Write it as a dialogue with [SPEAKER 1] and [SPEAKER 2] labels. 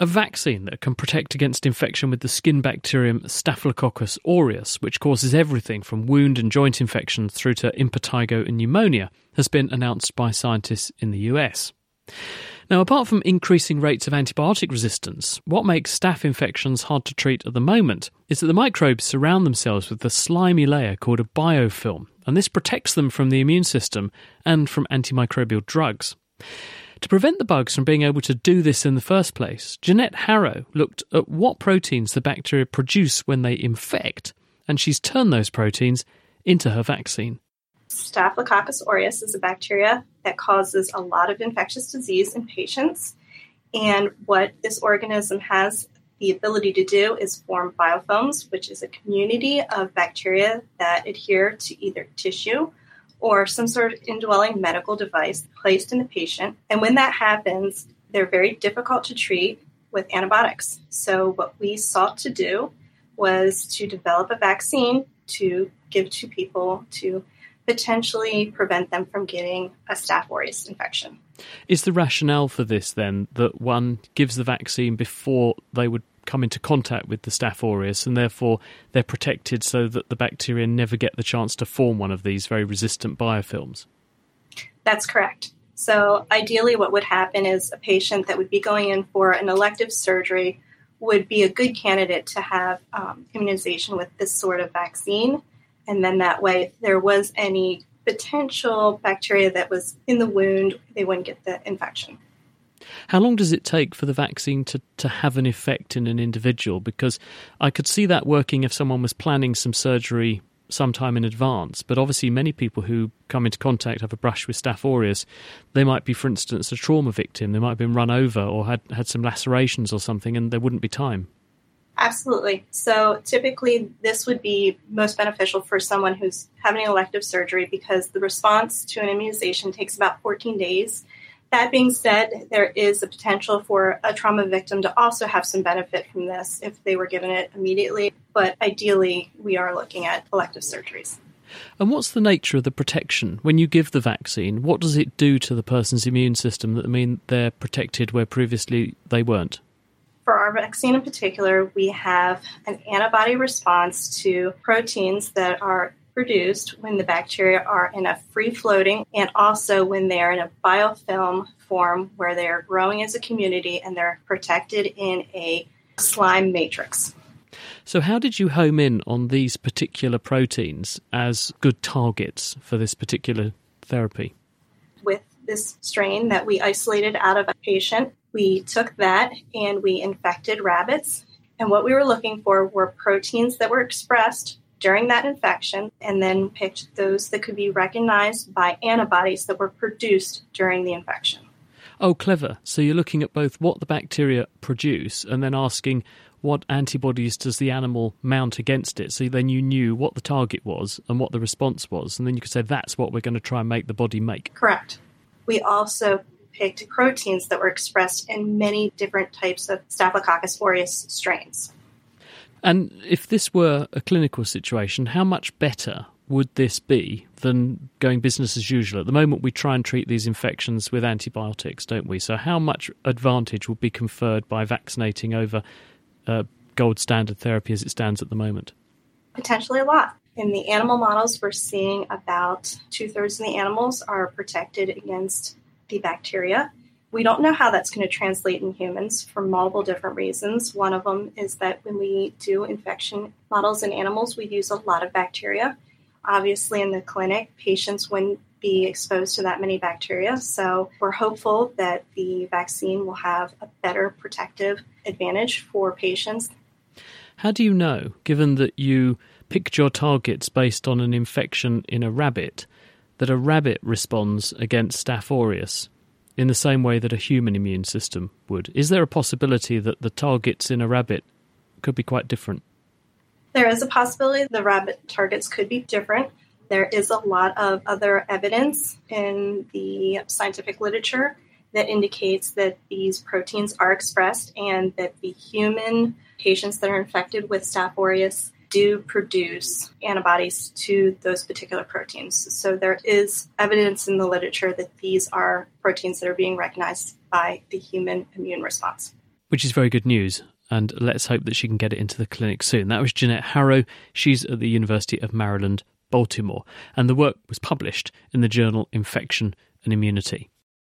[SPEAKER 1] A vaccine that can protect against infection with the skin bacterium Staphylococcus aureus, which causes everything from wound and joint infections through to impetigo and pneumonia, has been announced by scientists in the US. Now, apart from increasing rates of antibiotic resistance, what makes staph infections hard to treat at the moment is that the microbes surround themselves with a slimy layer called a biofilm, and this protects them from the immune system and from antimicrobial drugs. To prevent the bugs from being able to do this in the first place, Janette Harro looked at what proteins the bacteria produce when they infect, and she's turned those proteins into her vaccine.
[SPEAKER 2] Staphylococcus aureus is a bacteria that causes a lot of infectious disease in patients. And what this organism has the ability to do is form biofilms, which is a community of bacteria that adhere to either tissue or some sort of indwelling medical device placed in the patient. And when that happens, they're very difficult to treat with antibiotics. So, what we sought to do was to develop a vaccine to give to people to potentially prevent them from getting a Staph aureus infection.
[SPEAKER 1] Is the rationale for this then that one gives the vaccine before they would come into contact with the Staph aureus and therefore they're protected so that the bacteria never get the chance to form one of these very resistant biofilms?
[SPEAKER 2] That's correct. So, ideally, what would happen is a patient that would be going in for an elective surgery would be a good candidate to have um, immunization with this sort of vaccine and then that way, if there was any potential bacteria that was in the wound, they wouldn't get the infection.
[SPEAKER 1] How long does it take for the vaccine to, to have an effect in an individual? Because I could see that working if someone was planning some surgery sometime in advance. But obviously, many people who come into contact have a brush with Staph aureus. They might be, for instance, a trauma victim. They might have been run over or had, had some lacerations or something, and there wouldn't be time.
[SPEAKER 2] Absolutely. So typically, this would be most beneficial for someone who's having elective surgery because the response to an immunization takes about 14 days. That being said, there is a potential for a trauma victim to also have some benefit from this if they were given it immediately. But ideally, we are looking at elective surgeries.
[SPEAKER 1] And what's the nature of the protection? When you give the vaccine, what does it do to the person's immune system that mean they're protected where previously they weren't?
[SPEAKER 2] For our vaccine in particular, we have an antibody response to proteins that are produced when the bacteria are in a free floating and also when they are in a biofilm form where they are growing as a community and they're protected in a slime matrix.
[SPEAKER 1] So, how did you home in on these particular proteins as good targets for this particular therapy?
[SPEAKER 2] With this strain that we isolated out of a patient, we took that and we infected rabbits. And what we were looking for were proteins that were expressed during that infection and then picked those that could be recognized by antibodies that were produced during the infection.
[SPEAKER 1] Oh, clever. So you're looking at both what the bacteria produce and then asking what antibodies does the animal mount against it. So then you knew what the target was and what the response was. And then you could say that's what we're going to try and make the body make.
[SPEAKER 2] Correct. We also picked proteins that were expressed in many different types of Staphylococcus aureus strains.
[SPEAKER 1] And if this were a clinical situation, how much better would this be than going business as usual? At the moment, we try and treat these infections with antibiotics, don't we? So, how much advantage would be conferred by vaccinating over uh, gold standard therapy as it stands at the moment?
[SPEAKER 2] Potentially a lot. In the animal models, we're seeing about two thirds of the animals are protected against the bacteria. We don't know how that's going to translate in humans for multiple different reasons. One of them is that when we do infection models in animals, we use a lot of bacteria. Obviously, in the clinic, patients wouldn't be exposed to that many bacteria. So, we're hopeful that the vaccine will have a better protective advantage for patients.
[SPEAKER 1] How do you know, given that you picked your targets based on an infection in a rabbit, that a rabbit responds against Staph aureus in the same way that a human immune system would. Is there a possibility that the targets in a rabbit could be quite different?
[SPEAKER 2] There is a possibility the rabbit targets could be different. There is a lot of other evidence in the scientific literature that indicates that these proteins are expressed and that the human patients that are infected with Staph aureus do produce antibodies to those particular proteins. So there is evidence in the literature that these are proteins that are being recognized by the human immune response.
[SPEAKER 1] Which is very good news. And let's hope that she can get it into the clinic soon. That was Janette Harro. She's at the University of Maryland, Baltimore. And the work was published in the journal Infection and Immunity.